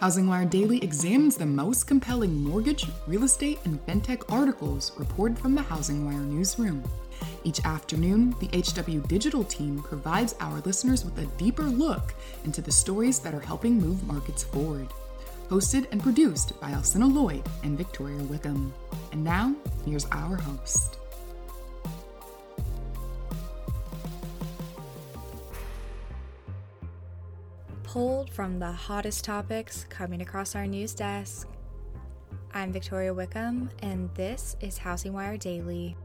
HousingWire Daily examines the most compelling mortgage, real estate, and fintech articles reported from the HousingWire newsroom. Each afternoon, the HW Digital team provides our listeners with a deeper look into the stories that are helping move markets forward. Hosted and produced by Alcynna Lloyd and Victoria Wickham. And now, here's our host. Pulled from the hottest topics coming across our news desk. I'm Victoria Wickham, and this is HousingWire Daily.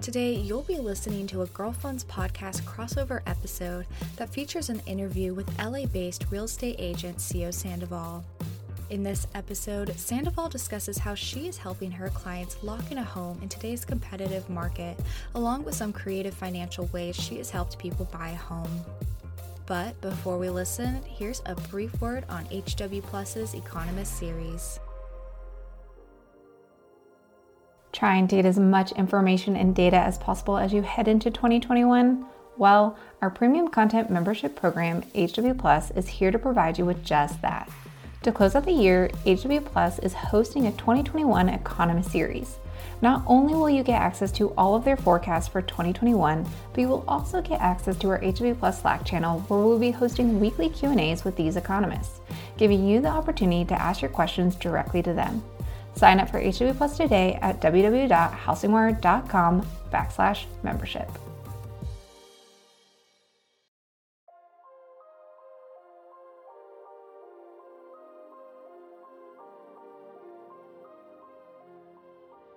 Today, you'll be listening to a Girlfunds podcast crossover episode that features an interview with LA based real estate agent Xio Sandoval. In this episode, Sandoval discusses how she is helping her clients lock in a home in today's competitive market, along with some creative financial ways she has helped people buy a home. But before we listen, here's a brief word on HW Plus's Economist series. Try and get as much information and data as possible as you head into 2021? Well, our premium content membership program, HW Plus, is here to provide you with just that. To close out the year, HW Plus is hosting a 2021 Economist series. Not only will you get access to all of their forecasts for 2021, but you will also get access to our HW Plus Slack channel where we'll be hosting weekly Q&As with these economists, giving you the opportunity to ask your questions directly to them. Sign up for HW Plus today at www.housingwire.com backslash membership.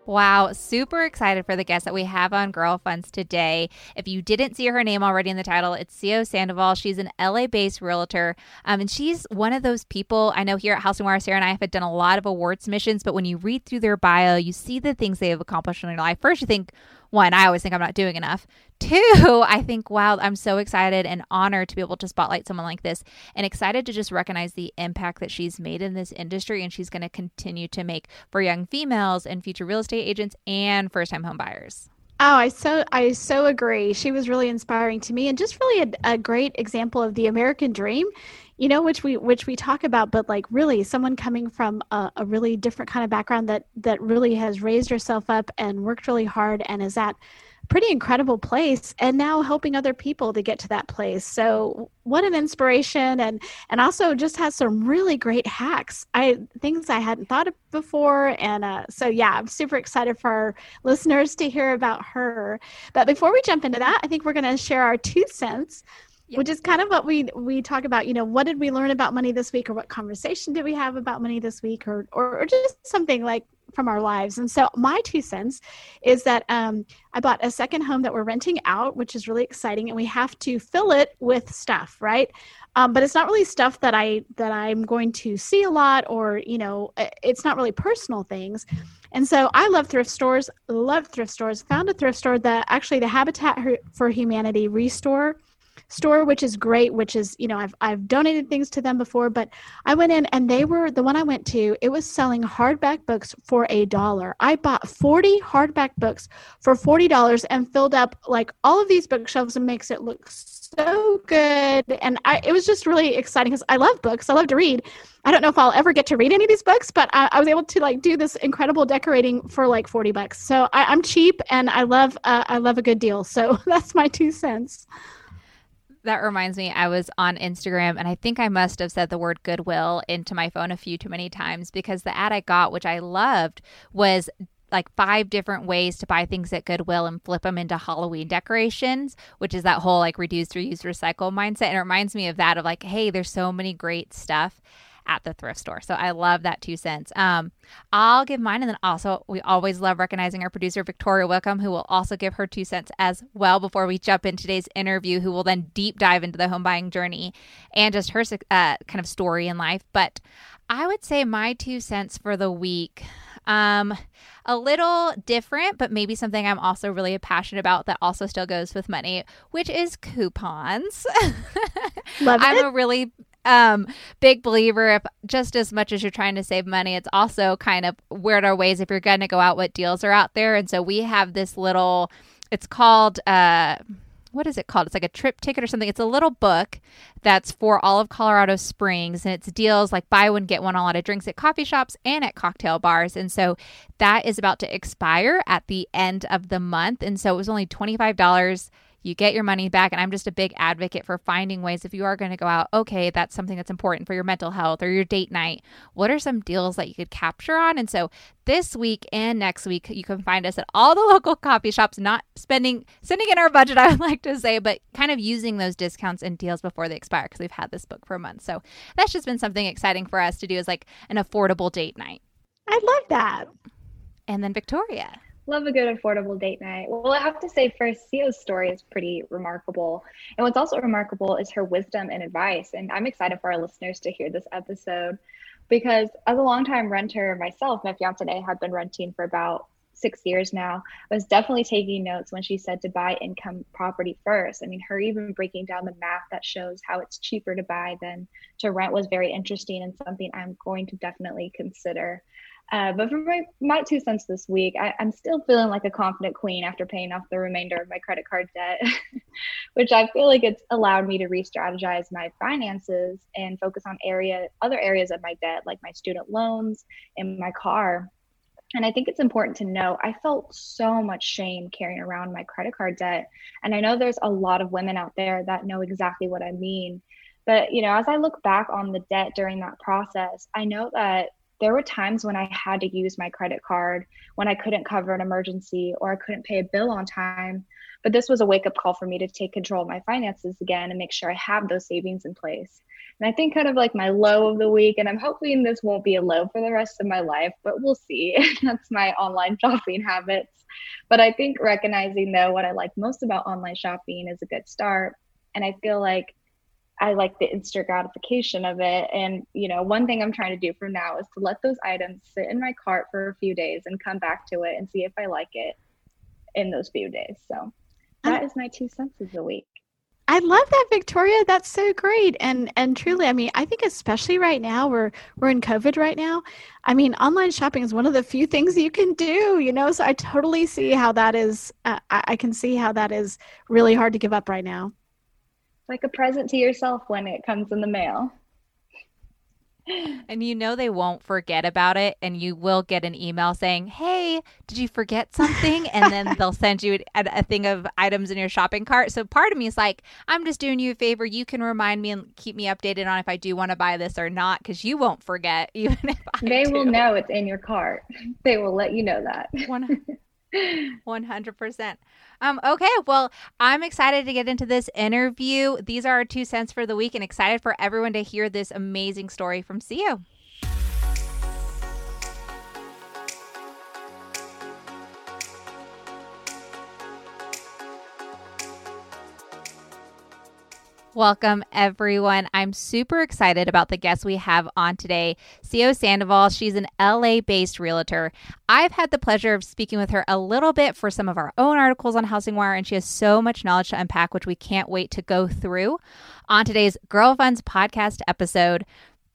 Wow, super excited for the guest that we have on Girlfunds today. If you didn't see her name already in the title, it's Xio Sandoval. She's an LA based realtor, um, and she's one of those people. I know here at HousingWire, Sarah and I have done a lot of awards missions, but when you read through their bio, you see the things they have accomplished in their life. First, you think, one, I always think I'm not doing enough. Two, I think, wow, I'm so excited and honored to be able to spotlight someone like this and excited to just recognize the impact that she's made in this industry and she's going to continue to make for young females and future real estate agents and first time home buyers. Oh, I so I so agree. She was really inspiring to me and just really a, a great example of the American dream you know which we which we talk about but like really someone coming from a, a, really different kind of background that that really has raised herself up and worked really hard and is at pretty incredible place and now helping other people to get to that place. So what an inspiration and and also just has some really great hacks. I things i hadn't thought of before and uh, so yeah i'm super excited for our listeners to hear about her. But before we jump into that i think we're going to share our two cents Yep. which is kind of what we we talk about you know what did we learn about money this week or what conversation did we have about money this week or or, or just something like from our lives and so my two cents is that um, i bought a second home that we're renting out which is really exciting and we have to fill it with stuff right um, but it's not really stuff that i that i'm going to see a lot or you know it's not really personal things and so I love thrift stores, love thrift stores. Found a thrift store that actually the Habitat for Humanity Restore store, which is great, which is, you know, I've, I've donated things to them before, but I went in and they were, the one I went to, it was selling hardback books for a dollar. I bought 40 hardback books for $40 and filled up like all of these bookshelves and makes it look so good. And I, it was just really exciting because I love books. I love to read. I don't know if I'll ever get to read any of these books, but I, I was able to like do this incredible decorating for like 40 bucks. So I, am cheap and I love, uh, I love a good deal. So that's my two cents. That reminds me, I was on Instagram and I think I must have said the word goodwill into my phone a few too many times because the ad I got, which I loved, was like five different ways to buy things at Goodwill and flip them into Halloween decorations, which is that whole like reduce, reuse, recycle mindset. And it reminds me of that of like, hey, there's so many great stuff at the thrift store. So I love that two cents. Um, I'll give mine, and then also we always love recognizing our producer Victoria Wickham, who will also give her two cents as well before we jump in today's interview. Who will then deep dive into the home buying journey and just her uh, kind of story in life. But I would say my two cents for the week. Um, a little different, but maybe something I'm also really passionate about that also still goes with money, which is coupons. Love it. I'm a really um big believer if just as much as you're trying to save money it's also kind of are our ways if you're going to go out what deals are out there and so we have this little it's called uh what is it called? It's like a trip ticket or something. It's a little book that's for all of Colorado Springs and it's deals like buy one, get one, a lot of drinks at coffee shops and at cocktail bars. And so that is about to expire at the end of the month. And so it was only $25 you get your money back. And I'm just a big advocate for finding ways if you are going to go out, okay, that's something that's important for your mental health or your date night. What are some deals that you could capture on? And so this week and next week, you can find us at all the local coffee shops, not spending, sending in our budget, I would like to say, but kind of using those discounts and deals before they expire because we've had this book for a month. So that's just been something exciting for us to do as like an affordable date night. I love that. And then Victoria. Love a good affordable date night. Well, I have to say, first, Xio's story is pretty remarkable. And what's also remarkable is her wisdom and advice. And I'm excited for our listeners to hear this episode because, as a longtime renter myself, my fiance and I have been renting for about six years now. I was definitely taking notes when she said to buy income property first. I mean, her even breaking down the math that shows how it's cheaper to buy than to rent was very interesting and something I'm going to definitely consider. Uh, but for my, my two cents this week, I, am still feeling like a confident queen after paying off the remainder of my credit card debt, which I feel like it's allowed me to re-strategize my finances and focus on area other areas of my debt, like my student loans and my car. And I think it's important to know I felt so much shame carrying around my credit card debt. And I know there's a lot of women out there that know exactly what I mean. But, you know, as I look back on the debt during that process, I know that there were times when I had to use my credit card when I couldn't cover an emergency or I couldn't pay a bill on time. But this was a wake up call for me to take control of my finances again and make sure I have those savings in place. And I think kind of like my low of the week, and I'm hoping this won't be a low for the rest of my life, but we'll see. That's my online shopping habits. But I think recognizing though what I like most about online shopping is a good start. And I feel like I like the instant gratification of it. And, you know, one thing I'm trying to do from now is to let those items sit in my cart for a few days and come back to it and see if I like it in those few days. So that is my two cents of the week. I love that, Victoria. That's so great. And and truly, I mean, I think especially right now, we're we're in COVID right now. I mean, online shopping is one of the few things you can do, you know. So I totally see how that is. Uh, I, I can see how that is really hard to give up right now like a present to yourself when it comes in the mail. And you know they won't forget about it, and you will get an email saying, "Hey, did you forget something?" And then they'll send you a, a, thing of items in your shopping cart. So part of me is like, "I'm just doing you a favor. You can remind me and keep me updated on if I do want to buy this or not, because you won't forget, even if I they do. will know it's in your cart. They will let you know that. One hundred percent. Um, okay, well, I'm excited to get into this interview. These are our two cents for the week and excited for everyone to hear this amazing story from Xio. Welcome, everyone. I'm super excited about the guest we have on today, Xio Sandoval. She's an LA based realtor. I've had the pleasure of speaking with her a little bit for some of our own articles on HousingWire, and she has so much knowledge to unpack, which we can't wait to go through on today's Girlfunds podcast episode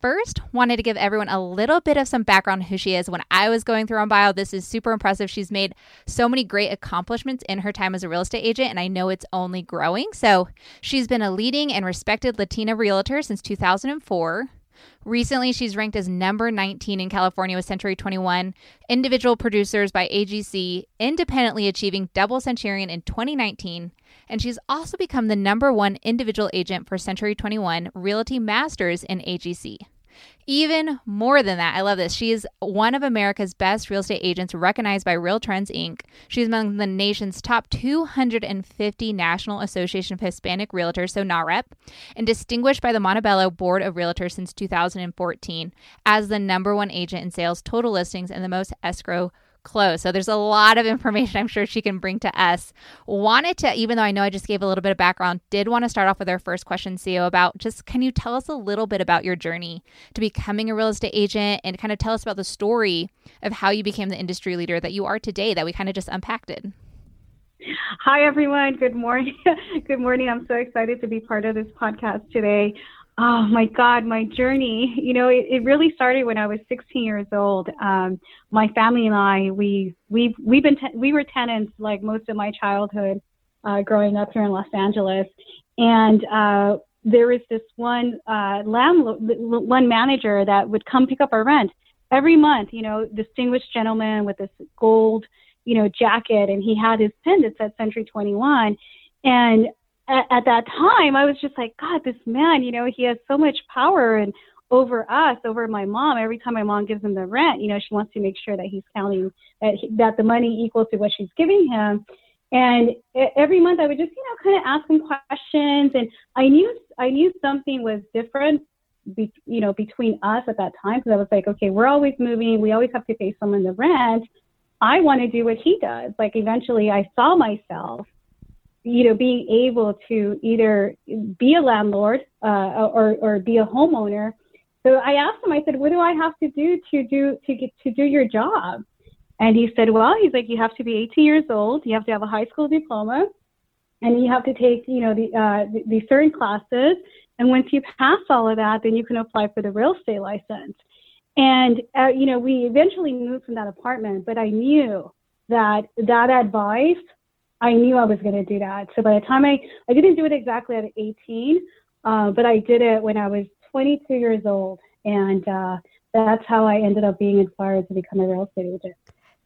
first wanted to give everyone a little bit of some background who she is. When I was going through on bio, this is super impressive. She's made so many great accomplishments in her time as a real estate agent, and I know it's only growing. So she's been a leading and respected Latina realtor since 2004. Recently, she's ranked as number 19 in California with Century 21 individual producers by AGC, independently achieving double Centurion in 2019. And she's also become the number one individual agent for Century 21 Realty Masters in AGC. Even more than that, I love this. She is one of America's best real estate agents recognized by Real Trends Inc. She's among the nation's top 250 National Association of Hispanic Realtors, so NAHREP, and distinguished by the Montebello Board of Realtors since 2014 as the number one agent in sales, total listings, and the most escrow close. So there's a lot of information I'm sure she can bring to us. Wanted to, even though I know I just gave a little bit of background, did want to start off with our first question, Xio, about just can you tell us a little bit about your journey to becoming a real estate agent and kind of tell us about the story of how you became the industry leader that you are today that we kind of just unpacked it. Hi, everyone. Good morning. Good morning. I'm so excited to be part of this podcast today. Oh my God, my journey. You know, it, it really started when I was 16 years old. Um, my family and I, we we we've been te- we were tenants like most of my childhood, uh, growing up here in Los Angeles, and uh, there was this one uh, landlord, one manager that would come pick up our rent every month. You know, distinguished gentleman with this gold, you know, jacket, and he had his pen that said Century 21, and at, at that time, I was just like, God, this man, you know, he has so much power and over us, over my mom. Every time my mom gives him the rent, you know, she wants to make sure that he's counting that he, that the money equals to what she's giving him. And every month, I would just, you know, kind of ask him questions, and I knew I knew something was different, be, you know, between us at that time because I was like, okay, we're always moving, we always have to pay someone the rent. I want to do what he does. Like eventually, I saw myself you know, being able to either be a landlord uh, or, or be a homeowner. So I asked him, I said, what do I have to do to do to get to do your job? And he said, well, he's like, you have to be 18 years old, you have to have a high school diploma, and you have to take, you know, the, uh, the, the certain classes. And once you pass all of that, then you can apply for the real estate license. And, uh, you know, we eventually moved from that apartment, but I knew that that advice I knew I was going to do that. So by the time I, I didn't do it exactly at 18, uh, but I did it when I was 22 years old. And uh, that's how I ended up being inspired to become a real estate agent.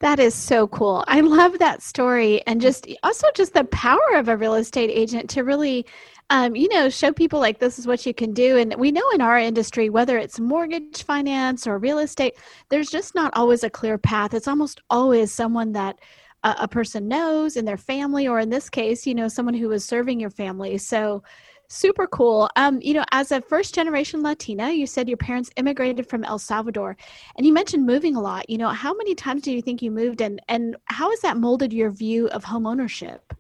That is so cool. I love that story. And just also just the power of a real estate agent to really, um, you know, show people like this is what you can do. And we know in our industry, whether it's mortgage finance or real estate, there's just not always a clear path. It's almost always someone that a, a person knows in their family, or in this case, you know, someone who is serving your family. So super cool. Um, you know, as a first generation Latina, you said your parents immigrated from El Salvador, and you mentioned moving a lot. You know, how many times do you think you moved, and and how has that molded your view of home ownership?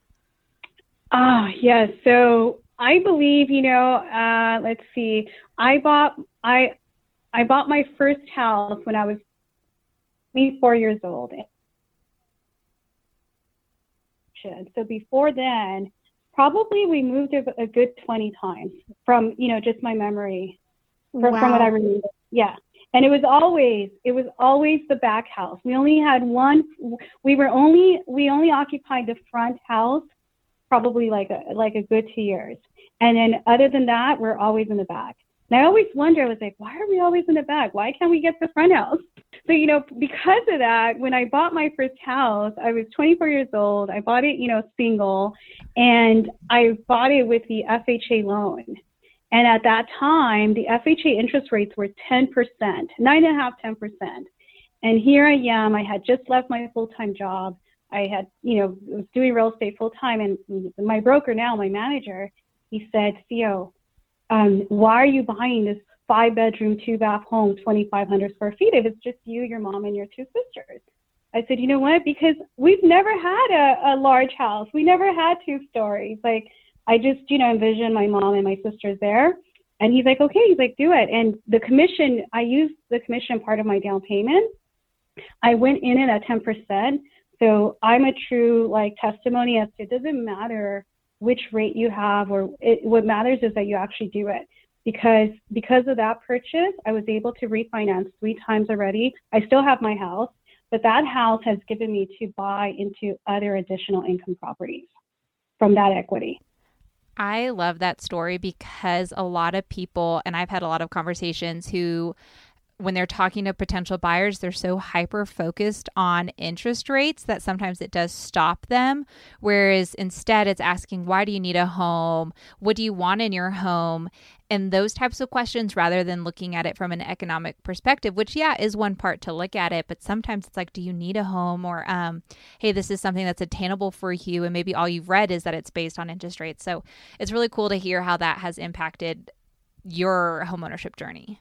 Ah, uh, yes. Yeah, so I believe, you know, uh, let's see, I bought I I bought my first house when I was 24 years old, so before then, probably we moved a, a good 20 times from, you know, just my memory, from, wow. from what I remember. Yeah. And it was always, it was always the back house. We only had one, we were only, we only occupied the front house probably like a, like a good two years. And then other than that, we're always in the back. And I always wonder, I was like, why are we always in the back? Why can't we get the front house? So, you know, because of that, when I bought my first house, I was 24 years old. I bought it, you know, single, and I bought it with the FHA loan. And at that time, the FHA interest rates were 10%, nine and a half, 10%. And here I am. I had just left my full time job. I had, you know, was doing real estate full time. And my broker now, my manager, he said, Xio, um, why are you buying this five bedroom, two bath home, 2,500 square feet if it's just you, your mom, and your two sisters? I said, you know what? Because we've never had a, a large house. We never had two stories. Like, I just, you know, envisioned my mom and my sisters there. And he's like, okay. He's like, do it. And the commission, I used the commission part of my down payment. I went in it at 10%. So I'm a true like testimony as to it doesn't matter which rate you have or it, what matters is that you actually do it. Because because of that purchase i was able to refinance three times already. I still have my house but that house has given me to buy into other additional income properties from that equity. I love that story because a lot of people, and I've had a lot of conversations who when they're talking to potential buyers, they're so hyper focused on interest rates that sometimes it does stop them. Whereas instead, it's asking, why do you need a home? What do you want in your home? And those types of questions rather than looking at it from an economic perspective, which, yeah, is one part to look at it. But sometimes it's like, do you need a home? Or, um, hey, this is something that's attainable for you. And maybe all you've read is that it's based on interest rates. So it's really cool to hear how that has impacted your homeownership journey.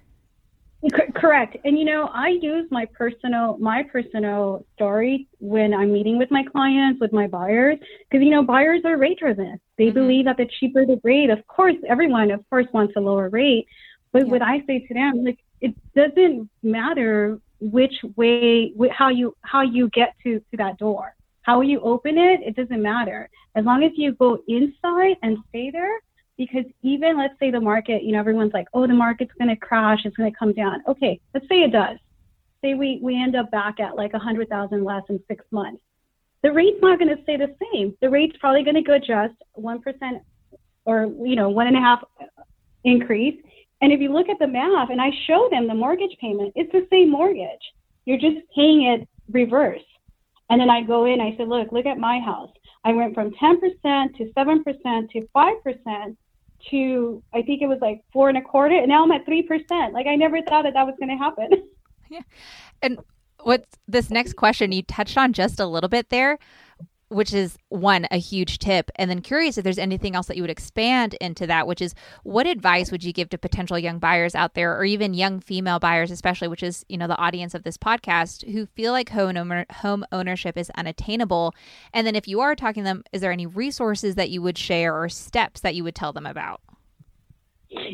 Correct. And you know, I use my personal my personal story when I'm meeting with my clients, with my buyers, because you know, buyers are rate driven. They mm-hmm. believe that the cheaper the rate, of course, everyone of course wants a lower rate. But yeah. what I say to them, like, it doesn't matter which way, how you how you get to to that door, how you open it. It doesn't matter as long as you go inside and stay there because even let's say the market, you know, everyone's like, oh, the market's going to crash, it's going to come down. Okay, let's say it does. Say we, we end up back at like a 100,000 less in six months. The rate's not going to stay the same. The rate's probably going to go just 1% or, you know, one and a half increase. And if you look at the math and I show them the mortgage payment, it's the same mortgage. You're just paying it reverse. And then I go in, I said, look, look at my house. I went from 10% to 7% to 5% to I think it was like four and a quarter, and now I'm at three percent. Like I never thought that that was going to happen. Yeah, and what this next question you touched on just a little bit there, which is one a huge tip, and then curious if there's anything else that you would expand into that, which is what advice would you give to potential young buyers out there, or even young female buyers, especially, which is you know the audience of this podcast, who feel like home owner, home ownership is unattainable, and then if you are talking to them, is there any resources that you would share or steps that you would tell them about?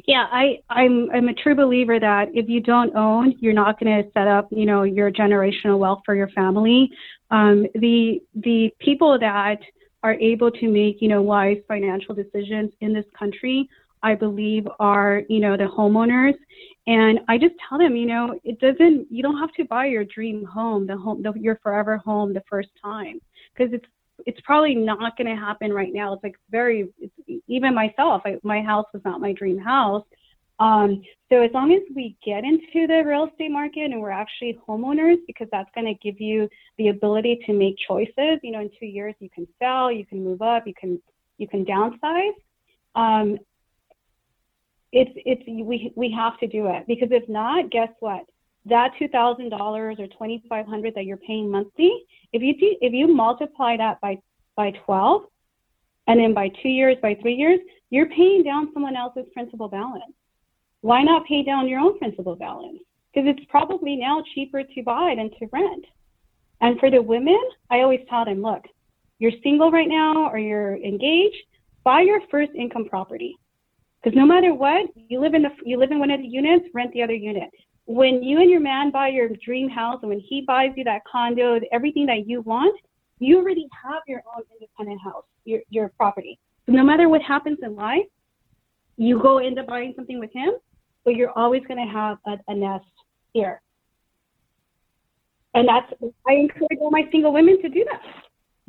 Yeah, I, I'm I'm a true believer that if you don't own, you're not going to set up, you know, your generational wealth for your family. Um, the the people that are able to make, you know, wise financial decisions in this country, I believe, are you know the homeowners. And I just tell them, you know, it doesn't. You don't have to buy your dream home, the home, the, your forever home, the first time, because it's it's probably not going to happen right now. It's like very, it's, even myself, I, my house was not my dream house. Um, so as long as we get into the real estate market and we're actually homeowners, because that's going to give you the ability to make choices. You know, in two years you can sell, you can move up, you can you can downsize. Um, it's it's we we have to do it because if not, guess what? That two thousand dollars or twenty five hundred that you're paying monthly if you if you multiply that by by 12, and then by two years, by three years, you're paying down someone else's principal balance. Why not pay down your own principal balance? Because it's probably now cheaper to buy than to rent. And for the women, I always tell them, look, you're single right now or you're engaged, buy your first income property. Because no matter what, you live in the you live in one of the units, rent the other unit when you and your man buy your dream house and when he buys you that condo, everything that you want, you already have your own independent house, your, your property. So no matter what happens in life, you go end up buying something with him, but you're always going to have a, a nest here. And that's, I encourage all my single women to do that.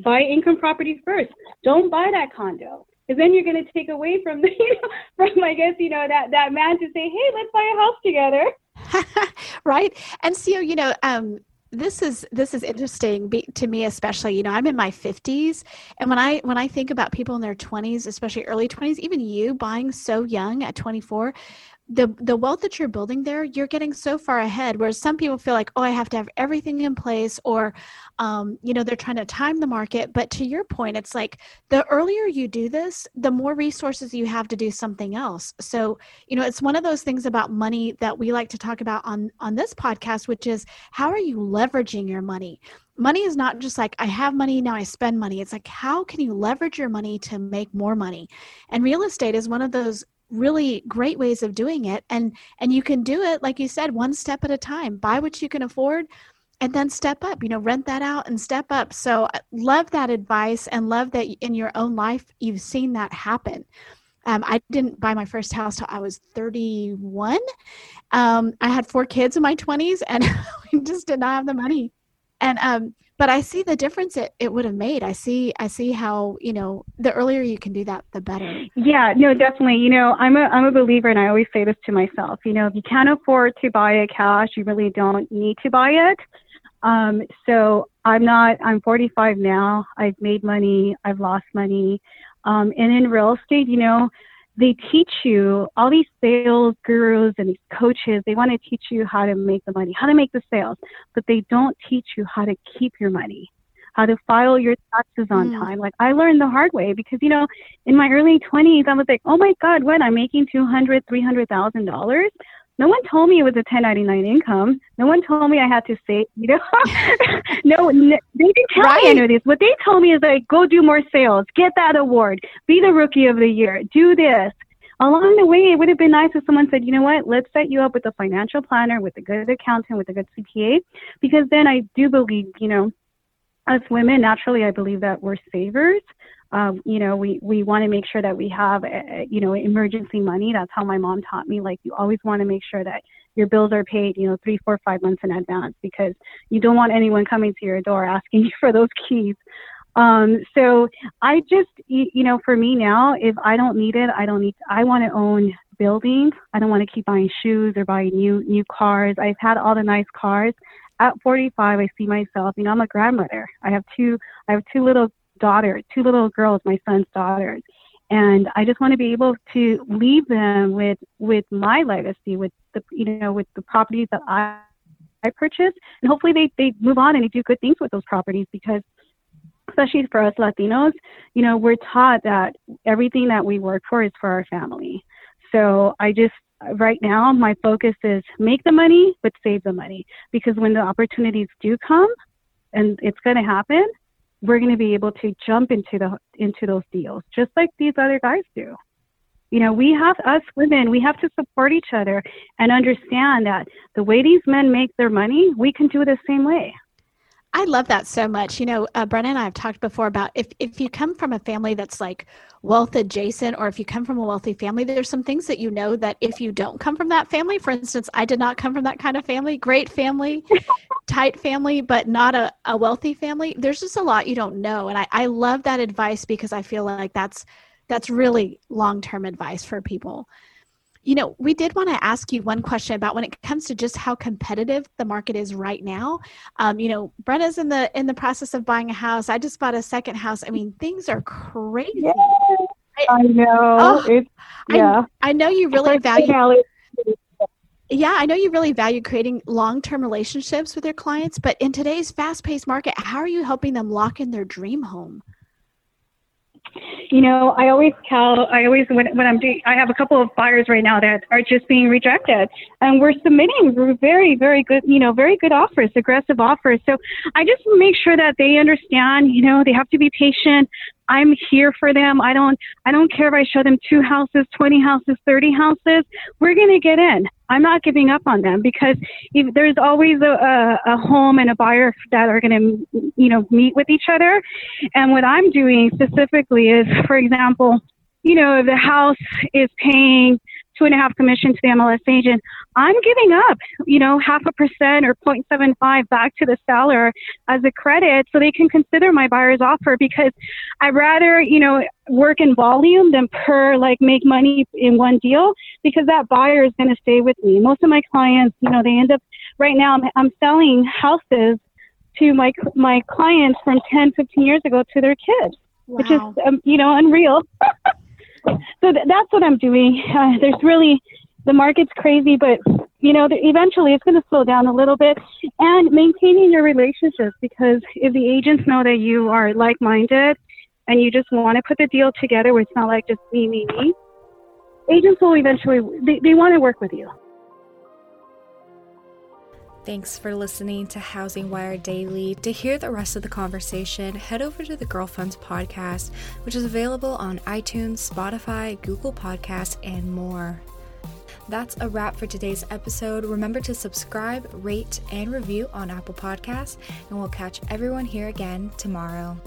Buy income properties first. Don't buy that condo because then you're going to take away from the, you know, from I guess you know that that man to say, hey, let's buy a house together. right? And so you know um this is this is interesting to me especially you know i'm in my 50s and when i when i think about people in their 20s especially early 20s even you buying so young at 24 the the wealth that you're building there you're getting so far ahead whereas some people feel like oh i have to have everything in place or um, you know they're trying to time the market but to your point it's like the earlier you do this the more resources you have to do something else so you know it's one of those things about money that we like to talk about on on this podcast which is how are you leveraging your money money is not just like I have money now I spend money. It's like how can you leverage your money to make more money? And real estate is one of those really great ways of doing it and and you can do it like you said one step at a time buy what you can afford and then step up you know rent that out and step up so uh, love that advice and love that in your own life you've seen that happen um, i didn't buy my first house till i was 31 um, i had four kids in my 20s and we just did not have the money and um, but I see the difference it, it would have made. I see I see how, you know, the earlier you can do that, the better. Yeah, no, definitely. You know, I'm a I'm a believer and I always say this to myself, you know, if you can't afford to buy it cash, you really don't need to buy it. Um, so I'm not I'm 45 now. I've made money, I've lost money. Um, and in real estate, you know, they teach you all these sales gurus and these coaches they want to teach you how to make the money how to make the sales but they don't teach you how to keep your money how to file your taxes on mm. time like i learned the hard way because you know in my early 20s i was like oh my god what i'm making 200 300000 dollars No one told me it was a 1099 income. No one told me I had to say, you know, no, they didn't tell right. me any of this. What they told me is like, go do more sales, get that award, be the rookie of the year, do this. Along the way, it would have been nice if someone said, you know what, let's set you up with a financial planner, with a good accountant, with a good CPA, because then I do believe, you know, as women, naturally, I believe that we're savers. Um, you know, we, we want to make sure that we have, a, uh, you know, emergency money. That's how my mom taught me. Like, you always want to make sure that your bills are paid, you know, three, four, five months in advance because you don't want anyone coming to your door asking you for those keys. Um, so I just, you know, for me now, if I don't need it, I don't need, I want to own buildings. I don't want to keep buying shoes or buying new, new cars. I've had all the nice cars at 45, I see myself, you know, I'm a grandmother. I have two, I have two little daughters, two little girls, my son's daughters. And I just want to be able to leave them with, with my legacy, with the, you know, with the properties that I, I purchase. And hopefully they, they move on and they do good things with those properties because especially for us Latinos, you know, we're taught that everything that we work for is for our family. So I just right now my focus is make the money but save the money because when the opportunities do come and it's going to happen we're going to be able to jump into the into those deals just like these other guys do. You know we have us women we have to support each other and understand that the way these men make their money we can do the same way I love that so much. You know, uh, Brena and I have talked before about if, if you come from a family that's like wealth adjacent, or if you come from a wealthy family, there's some things that you know that if you don't come from that family, for instance, I did not come from that kind of family, great family, tight family, but not a, a wealthy family. There's just a lot you don't know. And I, I love that advice because I feel like that's that's really long term advice for people you know, we did want to ask you one question about when it comes to just how competitive the market is right now. Um, you know, Brena's in the in the process of buying a house. I just bought a second house. I mean, things are crazy. Yeah, I, know. Oh, it's, yeah. I, I, know you really value. Yeah, I know you really value creating long-term relationships with your clients, but in today's fast-paced market, how are you helping them lock in their dream home? You know, I always tell, I always, when, when I'm doing, I have a couple of buyers right now that are just being rejected and we're submitting very, very good, you know, very good offers, aggressive offers. So I just make sure that they understand, you know, they have to be patient. I'm here for them. I don't, I don't care if I show them two houses, 20 houses, 30 houses. We're going to get in. I'm not giving up on them because if, there's always a, a, a home and a buyer that are going to, you know, meet with each other. And what I'm doing specifically is, for example, you know, the house is paying two and a half commission to the MLS agent, I'm giving up, you know, half a percent or 0.75 back to the seller as a credit so they can consider my buyer's offer because I'd rather, you know, work in volume than per like make money in one deal because that buyer is going to stay with me. Most of my clients, you know, they end up right now I'm, I'm selling houses to my my clients from 10, 15 years ago to their kids, wow. which is um, you know unreal. so th- that's what I'm doing. Uh, there's really the market's crazy, but you know, eventually it's going to slow down a little bit and maintaining your relationships because if the agents know that you are like-minded and you just want to put the deal together where it's not like just me, me, me, agents will eventually, they, they want to work with you. Thanks for listening to HousingWire Daily. To hear the rest of the conversation, head over to the Girlfunds podcast, which is available on iTunes, Spotify, Google Podcasts, and more. That's a wrap for today's episode. Remember to subscribe, rate, and review on Apple Podcasts, and we'll catch everyone here again tomorrow.